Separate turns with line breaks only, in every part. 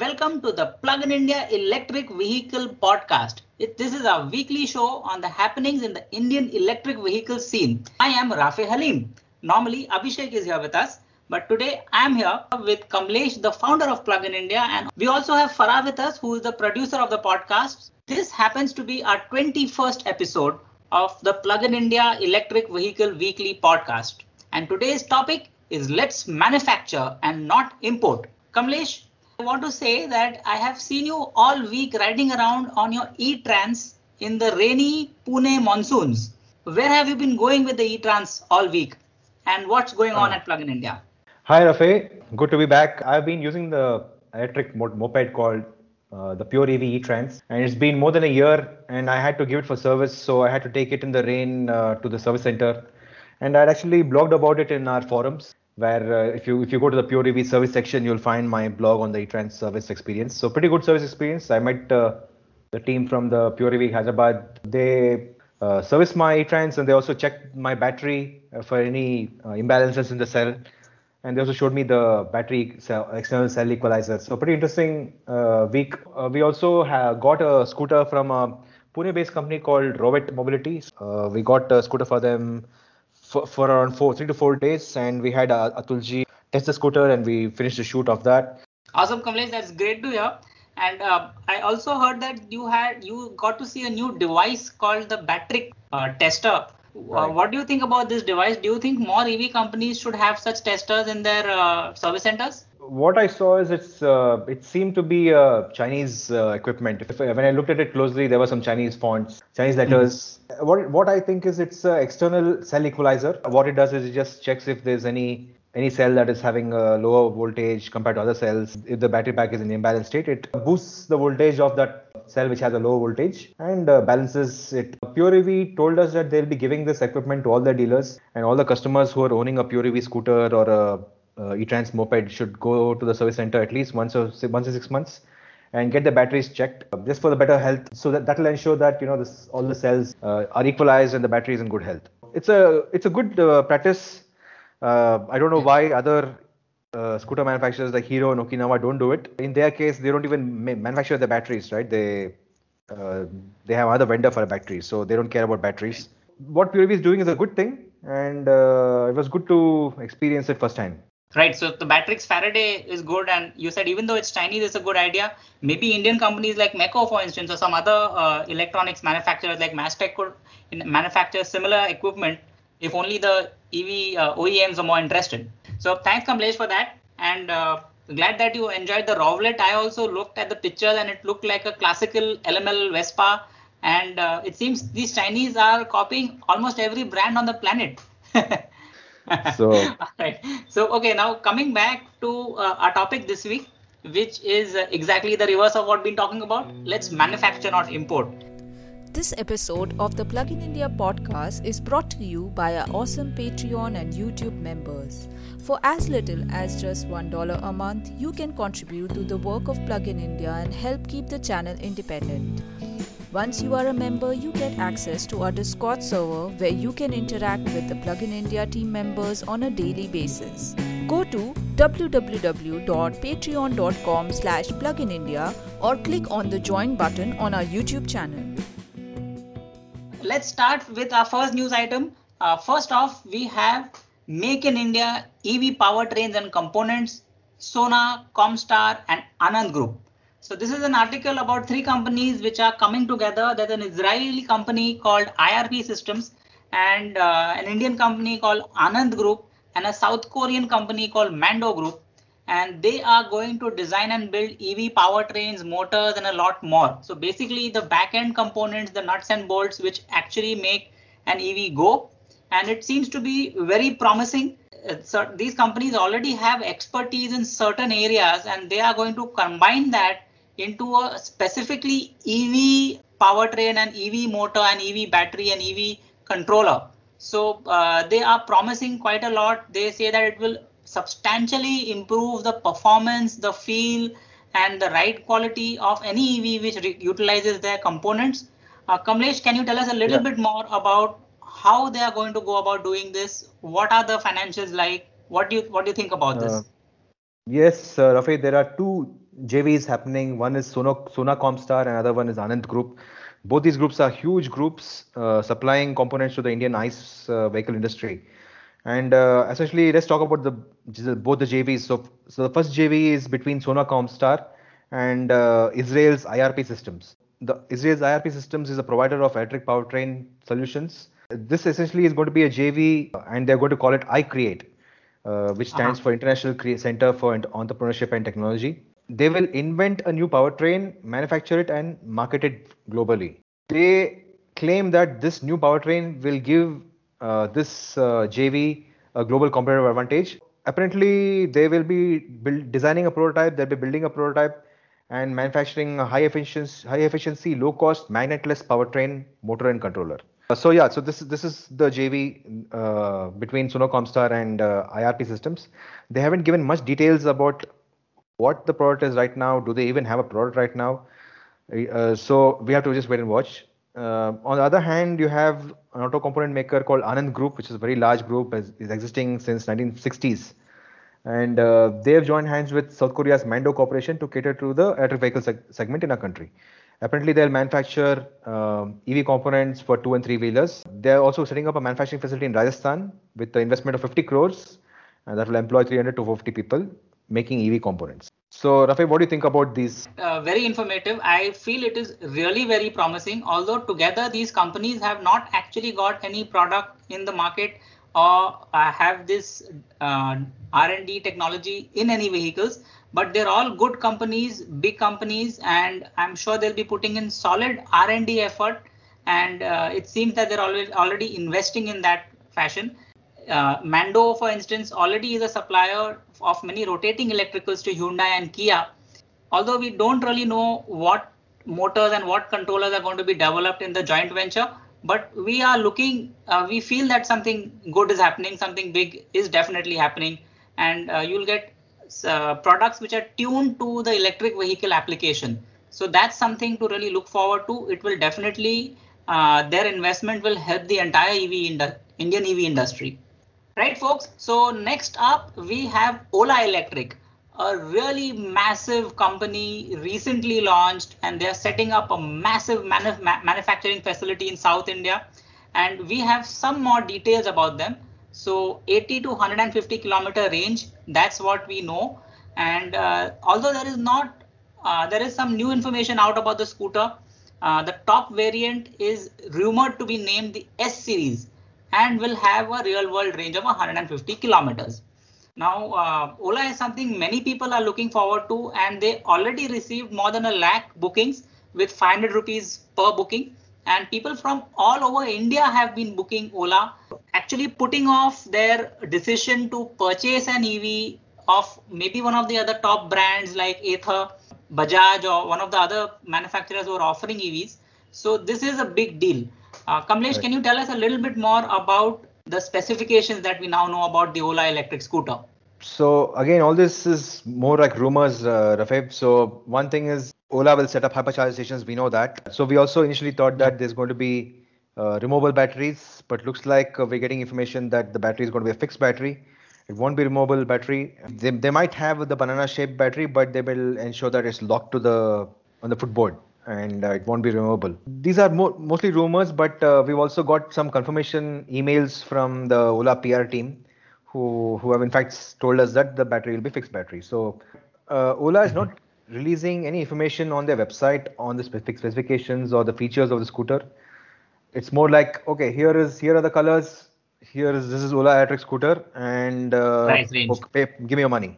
welcome to the Plug in India Electric Vehicle Podcast. It, this is our weekly show on the happenings in the Indian electric vehicle scene. I am Rafe Halim. Normally, Abhishek is here with us, but today I am here with Kamlesh, the founder of Plug in India, and we also have Farah with us, who is the producer of the podcast. This happens to be our 21st episode of the Plug in India Electric Vehicle Weekly Podcast. And today's topic is let's manufacture and not import. Kamlesh, want to say that I have seen you all week riding around on your eTrance in the rainy Pune monsoons. Where have you been going with the eTrance all week? And what's going on uh, at Plug in India?
Hi, Rafe. Good to be back. I've been using the electric moped called uh, the Pure EV eTrance, and it's been more than a year, and I had to give it for service, so I had to take it in the rain uh, to the service center, and I'd actually blogged about it in our forums where uh, if you if you go to the Pure EV service section, you'll find my blog on the eTrance service experience. So pretty good service experience. I met uh, the team from the Pure EV Hyderabad. They uh, serviced my eTrance and they also checked my battery uh, for any uh, imbalances in the cell. And they also showed me the battery cell, external cell equalizer. So pretty interesting uh, week. we also got a scooter from a Pune-based company called Rovet Mobility. we got a scooter for them for, for around four, three to four days, and we had uh, Atulji test the scooter, and we finished the shoot of that.
Awesome, Kamlesh. That's great to hear. And uh, I also heard that you had you got to see a new device called the Battrick uh, tester. Uh, right. what do you think about this device? Do you think more EV companies should have such testers in their uh, service centers?
What I saw is it's uh, it seemed to be uh, Chinese uh, equipment. If, when I looked at it closely, there were some Chinese fonts, Chinese hmm. letters. Mm-hmm. What what I think is it's an external cell equalizer. What it does is it just checks if there's any any cell that is having a lower voltage compared to other cells. If the battery pack is in imbalanced state, it boosts the voltage of that cell which has a low voltage and uh, balances it. Pure EV told us that they'll be giving this equipment to all their dealers and all the customers who are owning a Pure EV scooter or a uh, eTrance moped should go to the service center at least once or once in six months and get the batteries checked uh, just for the better health. So that that will ensure that you know this, all the cells uh, are equalized and the battery is in good health. It's a it's a good uh, practice. Uh, i don't know why other uh, scooter manufacturers like hero and okinawa don't do it. In their case they don't even ma- manufacture the batteries right? They they have other vendor for batteries so they don't care about batteries. What pure is doing is a good thing and it was good to experience it firsthand
Right. So the Battrick's Faraday is good, and you said even though it's Chinese, it's a good idea. Maybe Indian companies like Meco, for instance, or some other uh, electronics manufacturers like Mastech could manufacture similar equipment if only the EV uh, OEMs are more interested. So thanks, Kamlesh, for that. And uh, glad that you enjoyed the Rowlet. I also looked at the pictures and it looked like a classical LML Vespa. And uh, it seems these Chinese are copying almost every brand on the planet.
so
right. so okay now coming back to uh, our topic this week which is uh, exactly the reverse of what we've been talking about let's manufacture not import
this episode of the Plug in India podcast is brought to you by our awesome Patreon and YouTube members. For as little as just $1 a month, you can contribute to the work of Plug in India and help keep the channel independent. Once you are a member, you get access to our Discord server where you can interact with the Plugin India team members on a daily basis. Go to www.patreon.com slash pluginindia or click on the join button on our YouTube channel.
Let's start with our first news item. Uh, first off, we have Make in India EV powertrains and components, Sona, Comstar, and Anand Group. So this is an article about three companies which are coming together. There's an Israeli company called IRP Systems and uh, an Indian company called Anand Group and a South Korean company called Mando Group. And they are going to design and build EV powertrains, motors, and a lot more. So basically the back-end components, the nuts and bolts, which actually make an EV go. And it seems to be very promising. So these companies already have expertise in certain areas and they are going to combine that into a specifically EV powertrain and EV motor and EV battery and EV controller. So uh, they are promising quite a lot. They say that it will substantially improve the performance, the feel, and the ride quality of any EV which re- utilizes their components. Uh, Kamlesh, can you tell us a little yeah. bit more about how they are going to go about doing this? What are the financials like? What do you what do you think about uh, this?
Yes, uh, Rafi, there are two JVs happening. One is Sona, Sona Comstar, and another one is Anand Group. Both these groups are huge groups uh, supplying components to the Indian ICE uh, vehicle industry. And uh, essentially, let's talk about the both the JVs. So, so the first JV is between Sona Comstar and uh, Israel's IRP Systems. The Israel's IRP Systems is a provider of electric powertrain solutions. This essentially is going to be a JV, and they're going to call it iCreate, uh, which stands uh-huh. for International Center for Entrepreneurship and Technology. They will invent a new powertrain, manufacture it, and market it globally. They claim that this new powertrain will give uh, this uh, JV a global competitive advantage. Apparently, they will be build, designing a prototype. They'll be building a prototype and manufacturing a high efficiency, high efficiency, low cost magnetless powertrain motor and controller. Uh, so yeah, so this is this is the JV uh, between Sona Comstar and uh, IRP Systems. They haven't given much details about what the product is right now. Do they even have a product right now? Uh, so we have to just wait and watch. Uh, on the other hand, you have an auto component maker called Anand Group, which is a very large group, is, is existing since 1960s and uh, they have joined hands with South Korea's Mando Corporation to cater to the electric vehicle seg- segment in our country. Apparently, they'll manufacture uh, EV components for two and three wheelers. They're also setting up a manufacturing facility in Rajasthan with the investment of 50 crores, and that will employ 300 to 50 people making EV components. So, Rafi, what do you think about these?
Uh, very informative. I feel it is really very promising. Although together these companies have not actually got any product in the market or uh, have this uh, R&D technology in any vehicles, but they're all good companies, big companies, and I'm sure they'll be putting in solid R&D effort. And uh, it seems that they're already already investing in that fashion. Uh, Mando, for instance, already is a supplier of many rotating electricals to Hyundai and Kia. Although we don't really know what motors and what controllers are going to be developed in the joint venture, but we are looking uh, we feel that something good is happening something big is definitely happening. And uh, you'll get uh, products which are tuned to the electric vehicle application. So that's something to really look forward to. It will definitely uh, their investment will help the entire ev indian ev industry right folks so next up we have ola electric a really massive company recently launched and they're setting up a massive manuf- manufacturing facility in South India. And we have some more details about them. So 80 to 150 kilometer range, that's what we know. And uh, although there is not, uh, there is some new information out about the scooter. Uh, the top variant is rumored to be named the S series and will have a real world range of 150 kilometers. Now, uh, Ola is something many people are looking forward to, and they already received more than a lakh bookings with 500 rupees per booking. And people from all over India have been booking Ola, actually putting off their decision to purchase an EV of maybe one of the other top brands like Ather, Bajaj, or one of the other manufacturers who are offering EVs. So this is a big deal. Uh, Kamlesh, right. can you tell us a little bit more about the specifications that we now know about the Ola electric scooter?
So again, all this is more like rumors, uh, Rafib. So one thing is Ola will set up hypercharge stations. We know that. So we also initially thought that there's going to be uh, removable batteries, but looks like uh, we're getting information that the battery is going to be a fixed battery. It won't be removable battery. They, they might have the banana shaped battery, but they will ensure that it's locked to the on the footboard and uh, it won't be removable. These are mo- mostly rumors, but uh, we've also got some confirmation emails from the Ola PR team who, who have in fact told us that the battery will be fixed battery. So uh, Ola is not releasing any information on their website on the specific specifications or the features of the scooter. It's more like, okay, here is here are the colors. Here is this is Ola electric scooter, and uh,
okay,
pay, give me your money.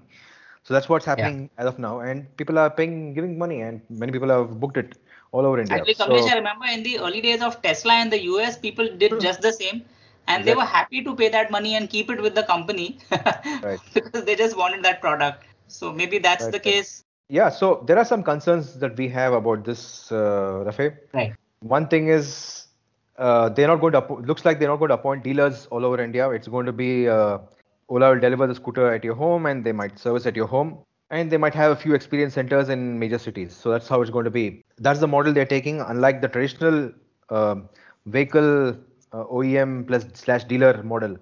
So that's what's happening yeah. as of now, and people are paying, giving money, and many people have booked it all over India.
Actually, Kamlesh, so, I remember in the early days of Tesla in the US, people did hmm. just the same, and they were happy to pay that money and keep it with the company right. because they just wanted that product. So maybe that's right. the case.
Yeah. So there are some concerns that we have about this, uh, Rafe.
Right.
One thing is uh, they're not going to. Looks like they're not going to appoint dealers all over India. It's going to be uh, Ola will deliver the scooter at your home and they might service at your home. And they might have a few experience centers in major cities. So that's how it's going to be. That's the model they're taking, unlike the traditional uh, vehicle uh, OEM plus slash dealer model,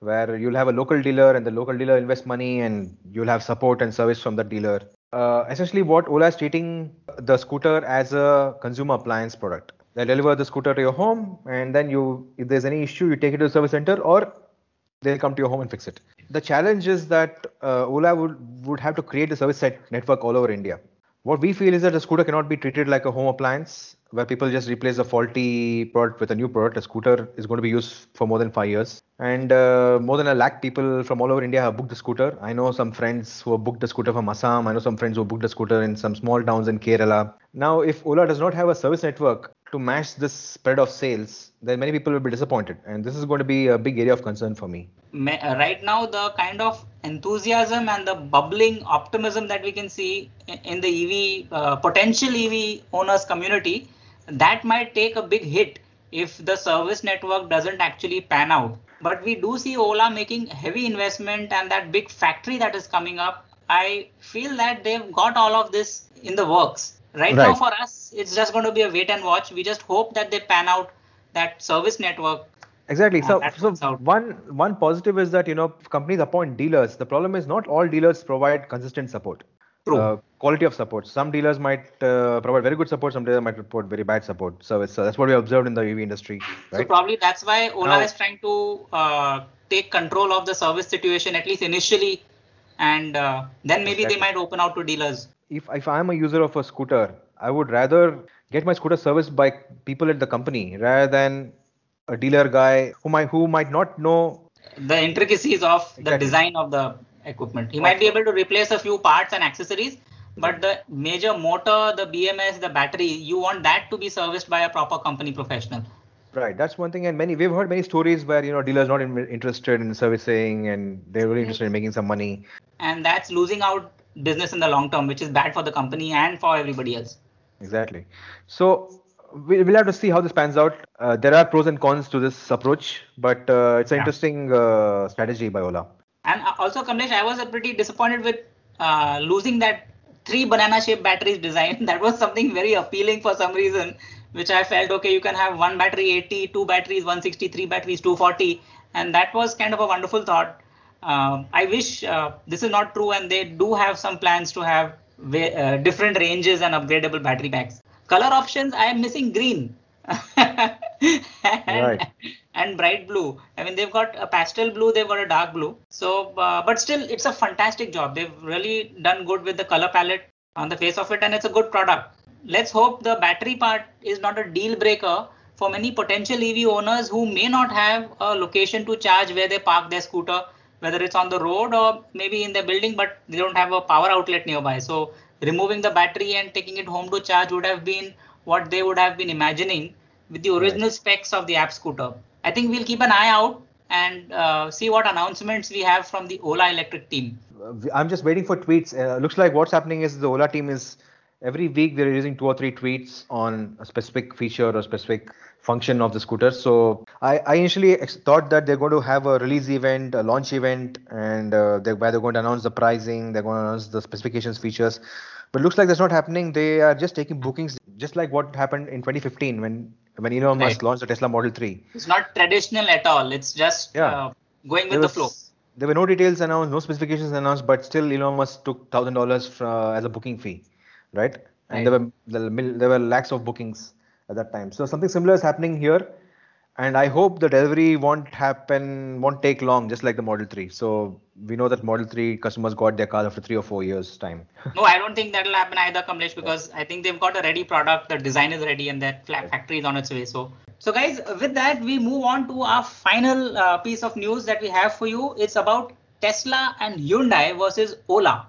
where you'll have a local dealer and the local dealer invests money and you'll have support and service from the dealer. uh, essentially what Ola is treating the scooter as a consumer appliance product. They deliver the scooter to your home, and then you, if there's any issue, you take it to the service center, or they'll come to your home and fix it. The challenge is that uh, Ola would, would have to create a service network all over India. What we feel is that a scooter cannot be treated like a home appliance where people just replace a faulty product with a new product. A scooter is going to be used for more than five years. And uh, more than a lakh people from all over India have booked the scooter. I know some friends who have booked the scooter from Assam. I know some friends who booked the scooter in some small towns in Kerala. Now, if Ola does not have a service network to match this spread of sales, then many people will be disappointed. And this is going to be a big area of concern for me.
Uh, right now, the kind of enthusiasm and the bubbling optimism that we can see in the EV, uh, potential EV owners community, that might take a big hit if the service network doesn't actually pan out. But we do see Ola making heavy investment and that big factory that is coming up. I feel that they've got all of this in the works. Right, right. now, for us, it's just going to be a wait and watch. We just hope that they pan out that service network
Exactly. So, so one one positive is that you know companies appoint dealers. The problem is not all dealers provide consistent support.
True. Uh,
quality of support. Some dealers might uh, provide very good support. Some dealers might report very bad support. So that's what we observed in the EV industry. Right?
So probably that's why Ola now, is trying to uh, take control of the service situation at least initially, and uh, then maybe exactly. they might open out to dealers.
If if I'm a user of a scooter, I would rather get my scooter serviced by people at the company rather than a dealer guy who might who might not know
the intricacies of exactly. the design of the equipment. He might be able to replace a few parts and accessories, but the major motor, the BMS, the battery, you want that to be serviced by a proper company professional.
Right, that's one thing. And many we've heard many stories where you know dealers not in, interested in servicing and they're really interested in making some money.
And that's losing out business in the long term, which is bad for the company and for everybody else.
Exactly. So we'll have to see how this pans out. Uh, there are pros and cons to this approach, but uh, it's an yeah. interesting uh, strategy by Ola.
And uh, also, Kamlesh, I was pretty disappointed with uh, losing that three banana-shaped batteries design. that was something very appealing for some reason, which I felt okay. You can have one battery 80, two batteries 160, three batteries 240, and that was kind of a wonderful thought. Um, I wish uh, this is not true, and they do have some plans to have different ranges and upgradable battery packs. Color options i am missing green. And, right. and bright blue. I mean they've got a pastel blue they've got a dark blue. So uh, but still it's a fantastic job. They've really done good with the color palette on the face of it and it's a good product. Let's hope the battery part is not a deal breaker for many potential ev owners who may not have a location to charge where they park their scooter whether it's on the road or maybe in the building but they don't have a power outlet nearby so removing the battery and taking it home to charge would have been what they would have been imagining with the original right. specs of the app scooter. I think we'll keep an eye out and uh, see what announcements we have from the Ola Electric team.
I'm just waiting for tweets. Uh, looks like what's happening is the Ola team is every week they're using two or three tweets on a specific feature or specific function of the scooter. So I, I initially thought that they're going to have a release event, a launch event, and uh, they're, where they're going to announce the pricing, they're going to announce the specifications, features. But looks like that's not happening. They are just taking bookings, just like what happened in 2015 when when Elon Musk right. launched the Tesla Model 3.
It's not traditional at all. It's just yeah. uh, going with
there
the flow.
There were no details announced, no specifications announced, but still Elon Musk took thousand dollars uh, as a booking fee, right? And right. there were there were lakhs of bookings at that time. So something similar is happening here, and I hope the delivery won't happen, won't take long, just like the Model 3. So we know that Model 3 customers got their car after three or four years time.
no, I don't think that'll happen either, Kamlesh, because I think they've got a ready product, the design is ready, and that factory is on its way. So. So guys, with that, we move on to our final uh, piece of news that we have for you. It's about Tesla and Hyundai versus Ola.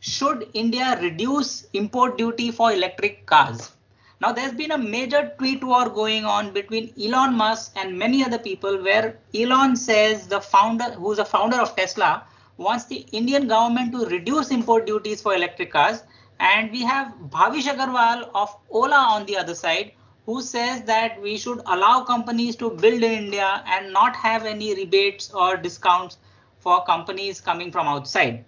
Should India reduce import duty for electric cars? Now, there's been a major tweet war going on between Elon Musk and many other people, where Elon says the founder, who's a founder of Tesla, wants the Indian government to reduce import duties for electric cars. And we have Bhavish Aggarwal of Ola on the other side, who says that we should allow companies to build in India and not have any rebates or discounts for companies coming from outside.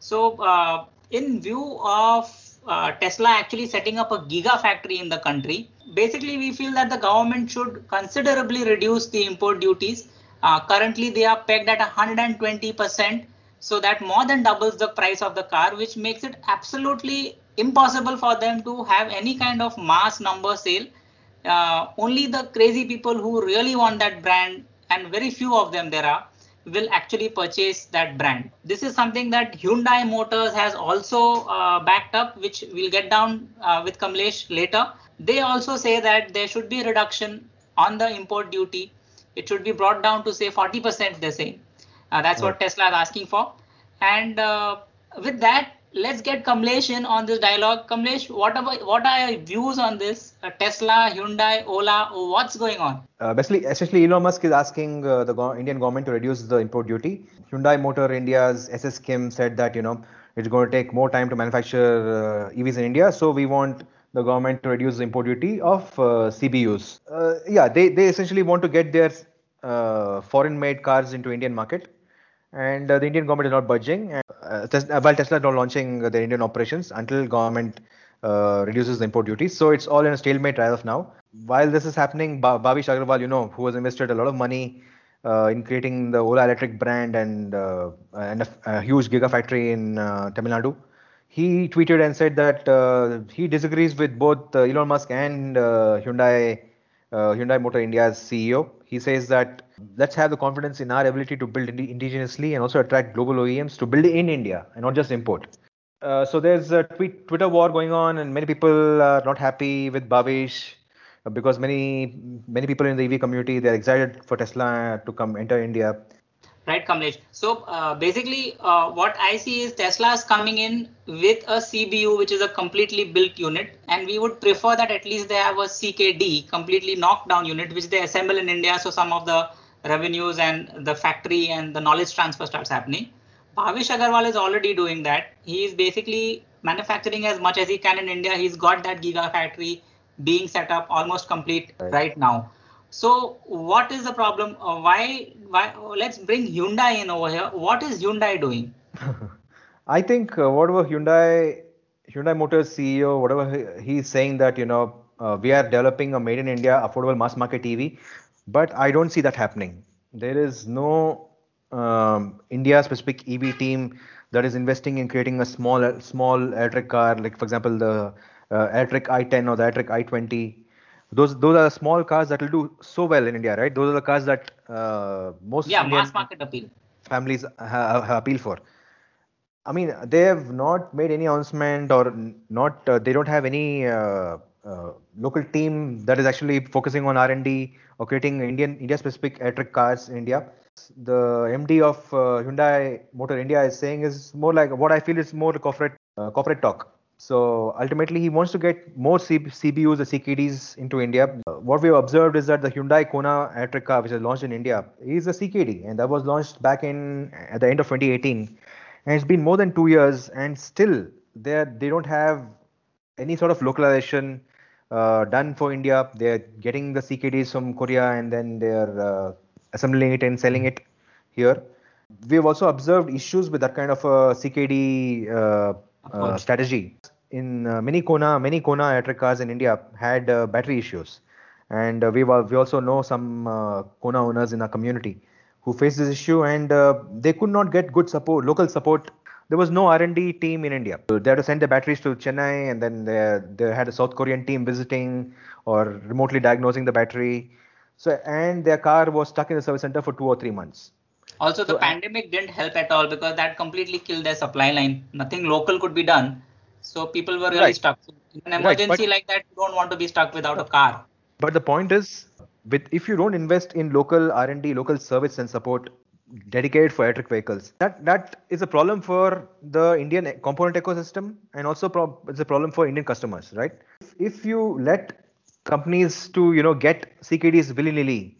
So, uh, in view of uh, Tesla actually setting up a gigafactory in the country. Basically, we feel that the government should considerably reduce the import duties. Uh, currently, they are pegged at 120%, so that more than doubles the price of the car, which makes it absolutely impossible for them to have any kind of mass number sale. Uh, only the crazy people who really want that brand, and very few of them there are, will actually purchase that brand. This is something that Hyundai Motors has also uh, backed up, which we'll get down uh, with Kamlesh later. They also say that there should be a reduction on the import duty. It should be brought down to say 40%, they say. Uh, that's right. what Tesla is asking for. And uh, with that, let's get Kamlesh in on this dialogue. Kamlesh, what about what are your views on this? Uh, Tesla, Hyundai, Ola, what's going on?
Uh, basically, essentially, Elon Musk is asking uh, the go- Indian government to reduce the import duty. Hyundai Motor India's SS Kim said that you know it's going to take more time to manufacture uh, EVs in India, so we want the government to reduce the import duty of uh, CBUs. Uh, yeah, they they essentially want to get their foreign-made cars into Indian market and uh, the Indian government is not budging. Uh, Tesla, while Tesla is not launching their Indian operations until government uh, reduces the import duties. So it's all in a stalemate as of now. While this is happening, ba- Bhavish Aggarwal, you know, who has invested a lot of money uh, in creating the Ola Electric brand and uh, and a, a, huge gigafactory in uh, Tamil Nadu, he tweeted and said that he disagrees with both Elon Musk and Hyundai Hyundai Motor India's CEO. He says that let's have the confidence in our ability to build indigenously and also attract global OEMs to build in India and not just import. Uh, so there's a tweet, Twitter war going on, and many people are not happy with Bhavish uh, because many many people in the EV community they're excited for Tesla to come enter India.
Right, Kamlesh. So uh, basically, uh, what I see is Tesla is coming in with a CBU, which is a completely built unit, and we would prefer that at least they have a CKD, completely knocked down unit, which they assemble in India. So some of the revenues and the factory and the knowledge transfer starts happening. Bhavish Aggarwal is already doing that. He is basically manufacturing as much as he can in India. He's got that gigafactory being set up almost complete right, right now. So what is the problem? Uh, why? Why? Let's bring Hyundai in over here. What is Hyundai doing?
I think uh, whatever Hyundai Hyundai Motors CEO, whatever he, he's saying that you know uh, we are developing a made in India affordable mass market EV but I don't see that happening. There is no um, India specific EV team that is investing in creating a small small electric car, like for example the uh, electric i10 or the electric i20. Those those are small cars that will do so well in India, right? Those are the cars that uh, most
yeah Indian mass market appeal
families have, have appeal for. I mean, they have not made any announcement or not. Uh, they don't have any uh, uh, local team that is actually focusing on R&D or creating Indian India-specific electric cars in India. The MD of uh, Hyundai Motor India is saying is more like what I feel is more corporate uh, corporate talk. So ultimately, he wants to get more C- CBUs, the CKDs into India. Uh, what we've observed is that the Hyundai Kona electric car, which is launched in India, is a CKD, and that was launched back in at the end of 2018. And it's been more than two years, and still they they don't have any sort of localization uh, done for India. They're getting the CKDs from Korea and then they're uh, assembling it and selling it here. We've also observed issues with that kind of a CKD uh, uh, strategy. In uh, many Kona, many Kona electric cars in India had battery issues, and we we also know some Kona owners in our community who faced this issue and they could not get good support, local support there was no R&D team in India. So they had to send the batteries to Chennai, and then they, they had a South Korean team visiting or remotely diagnosing the battery. So and their car was stuck in the service center for two or three months.
Also, the so, pandemic didn't help at all because that completely killed their supply line. Nothing local could be done. So people were really right. stuck. So in an emergency right, like that, you don't want to be stuck without a car.
But the point is, with if you don't invest in local R&D, local service and support, dedicated for electric vehicles. That that is a problem for the Indian component ecosystem, and also pro- it's a problem for Indian customers, right? If, if you let companies to you know get CKDs willy nilly,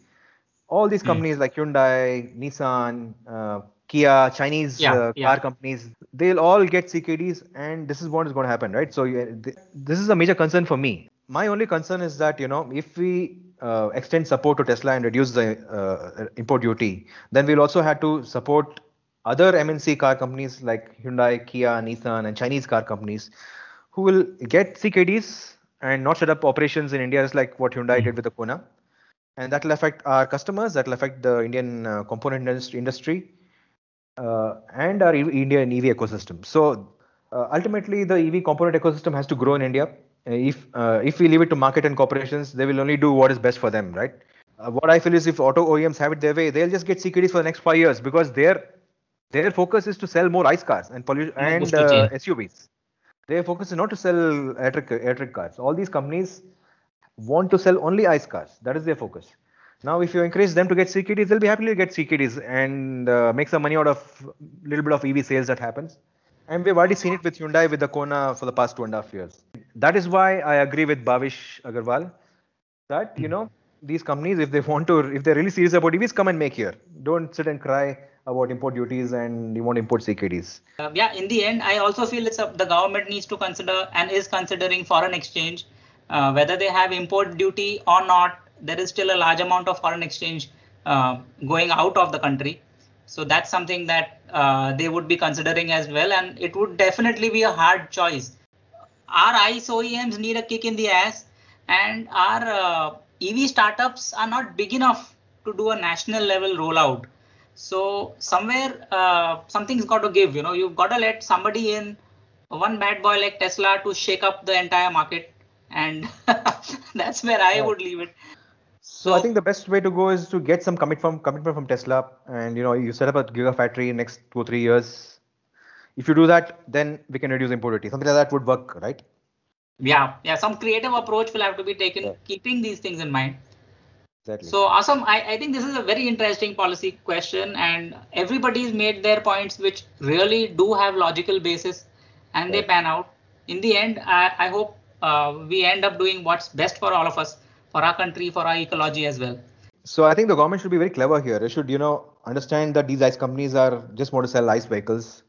all these hmm. companies mm. like Hyundai, Nissan, uh, Kia, Chinese yeah, uh, yeah. car companies, they'll all get CKDs, and this is what is going to happen, right? So th- this is a major concern for me. My only concern is that you know if we uh, extend support to Tesla and reduce the uh, import duty, then we'll also have to support other MNC car companies like Hyundai, Kia, Nissan, and Chinese car companies who will get CKDs and not set up operations in India, just like what Hyundai did with the Kona. And that will affect our customers, that will affect the Indian uh, component industry. uh, and our EV, India and EV ecosystem. So uh, ultimately, the EV component ecosystem has to grow in India. Uh, if uh, if we leave it to market and corporations, they will only do what is best for them, right? Uh, what I feel is if auto OEMs have it their way, they'll just get CKDs for the next five years because their their focus is to sell more ICE cars and pollution and uh, SUVs. Their focus is not to sell electric electric cars. All these companies want to sell only ICE cars. That is their focus. Now, if you encourage them to get CKDs, they'll be happy to get CKDs and uh, make some money out of a little bit of EV sales that happens. And we've already seen it with Hyundai with the Kona for the past two and a half years. That is why I agree with Bhavish Aggarwal that you know these companies, if they want to, if they're really serious about EVs, come and make here. Don't sit and cry about import duties and you want import CKDs.
Uh, yeah, in the end, I also feel it's a, the government needs to consider and is considering foreign exchange, uh, whether they have import duty or not. There is still a large amount of foreign exchange uh, going out of the country. So that's something that uh, they would be considering as well, and it would definitely be a hard choice. Our ICE OEMs need a kick in the ass, and our uh, EV startups are not big enough to do a national level rollout. So somewhere uh, something's got to give. You know, you've got to let somebody in, one bad boy like Tesla, to shake up the entire market, and that's where I would leave it.
So, I think the best way to go is to get some commit from commitment from Tesla, and you know you set up a gigafactory in next two or three years. If you do that, then we can reduce import duty. Something like that would work, right?
Yeah, yeah. Some creative approach will have to be taken,
Yeah.
keeping these things in mind.
Exactly.
So awesome. I, I think this is a very interesting policy question, and everybody's made their points, which really do have logical basis, and they pan out. In the end, I, I hope uh, we end up doing what's best for all of us, for our country, for our ecology as well.
So I think the government should be very clever here. It should, you know, understand that these ICE companies are just want to sell ICE vehicles.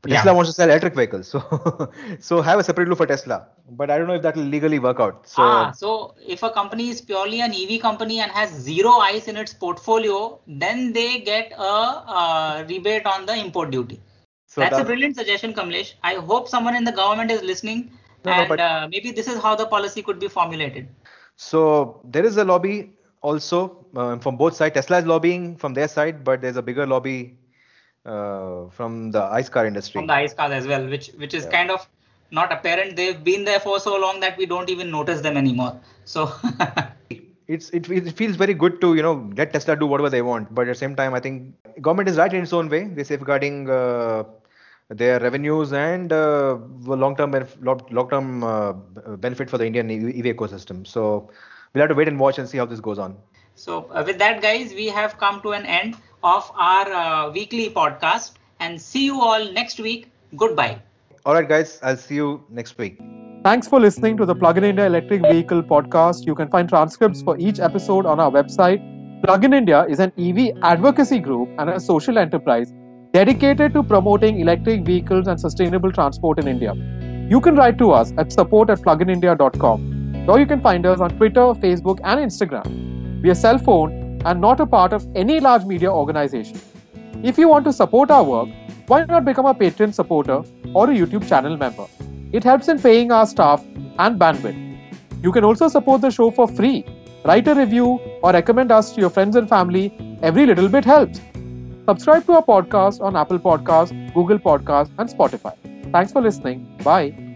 But
Yeah.
Tesla wants to sell electric vehicles. So so have a separate rule for Tesla. But I don't know if that will legally work out. So
ah, so if a company is purely an EV company and has zero ICE in its portfolio, then they get a uh, rebate on the import duty.
so
That's a brilliant suggestion, Kamlesh. I hope someone in the government is listening,
No, no,
and
but-
uh, maybe this is how the policy could be formulated.
So there is a lobby also uh, from both sides. Tesla is lobbying from their side, but there's a bigger lobby uh, from the ICE car industry.
from the ice cars as well, which which is
Yeah.
kind of not apparent. They've been there for so long that we don't even notice them anymore. So
it's it, it feels very good to you know let Tesla do whatever they want, but at the same time, I think government is right in its own way. They're safeguarding uh, their revenues and uh, long-term benef- long- long-term uh, benefit for the Indian EV ecosystem. So we'll have to wait and watch and see how this goes on.
so uh, with that, guys, we have come to an end of our uh, weekly podcast, and see you all next week. Goodbye.
All right, guys, I'll see you next week.
Thanks for listening to the Plug in India Electric Vehicle podcast. You can find transcripts for each episode on our website. Plug in India is an EV advocacy group and a social enterprise dedicated to promoting electric vehicles and sustainable transport in India. You can write to us at support at pluginindia.com or you can find us on Twitter, Facebook, and Instagram. We are self owned and not a part of any large media organization. If you want to support our work, why not become a Patreon supporter or a YouTube channel member? It helps in paying our staff and bandwidth. You can also support the show for free. Write a review or recommend us to your friends and family. Every little bit helps. Subscribe to our podcast on Apple Podcasts, Google Podcasts, and Spotify. Thanks for listening. Bye.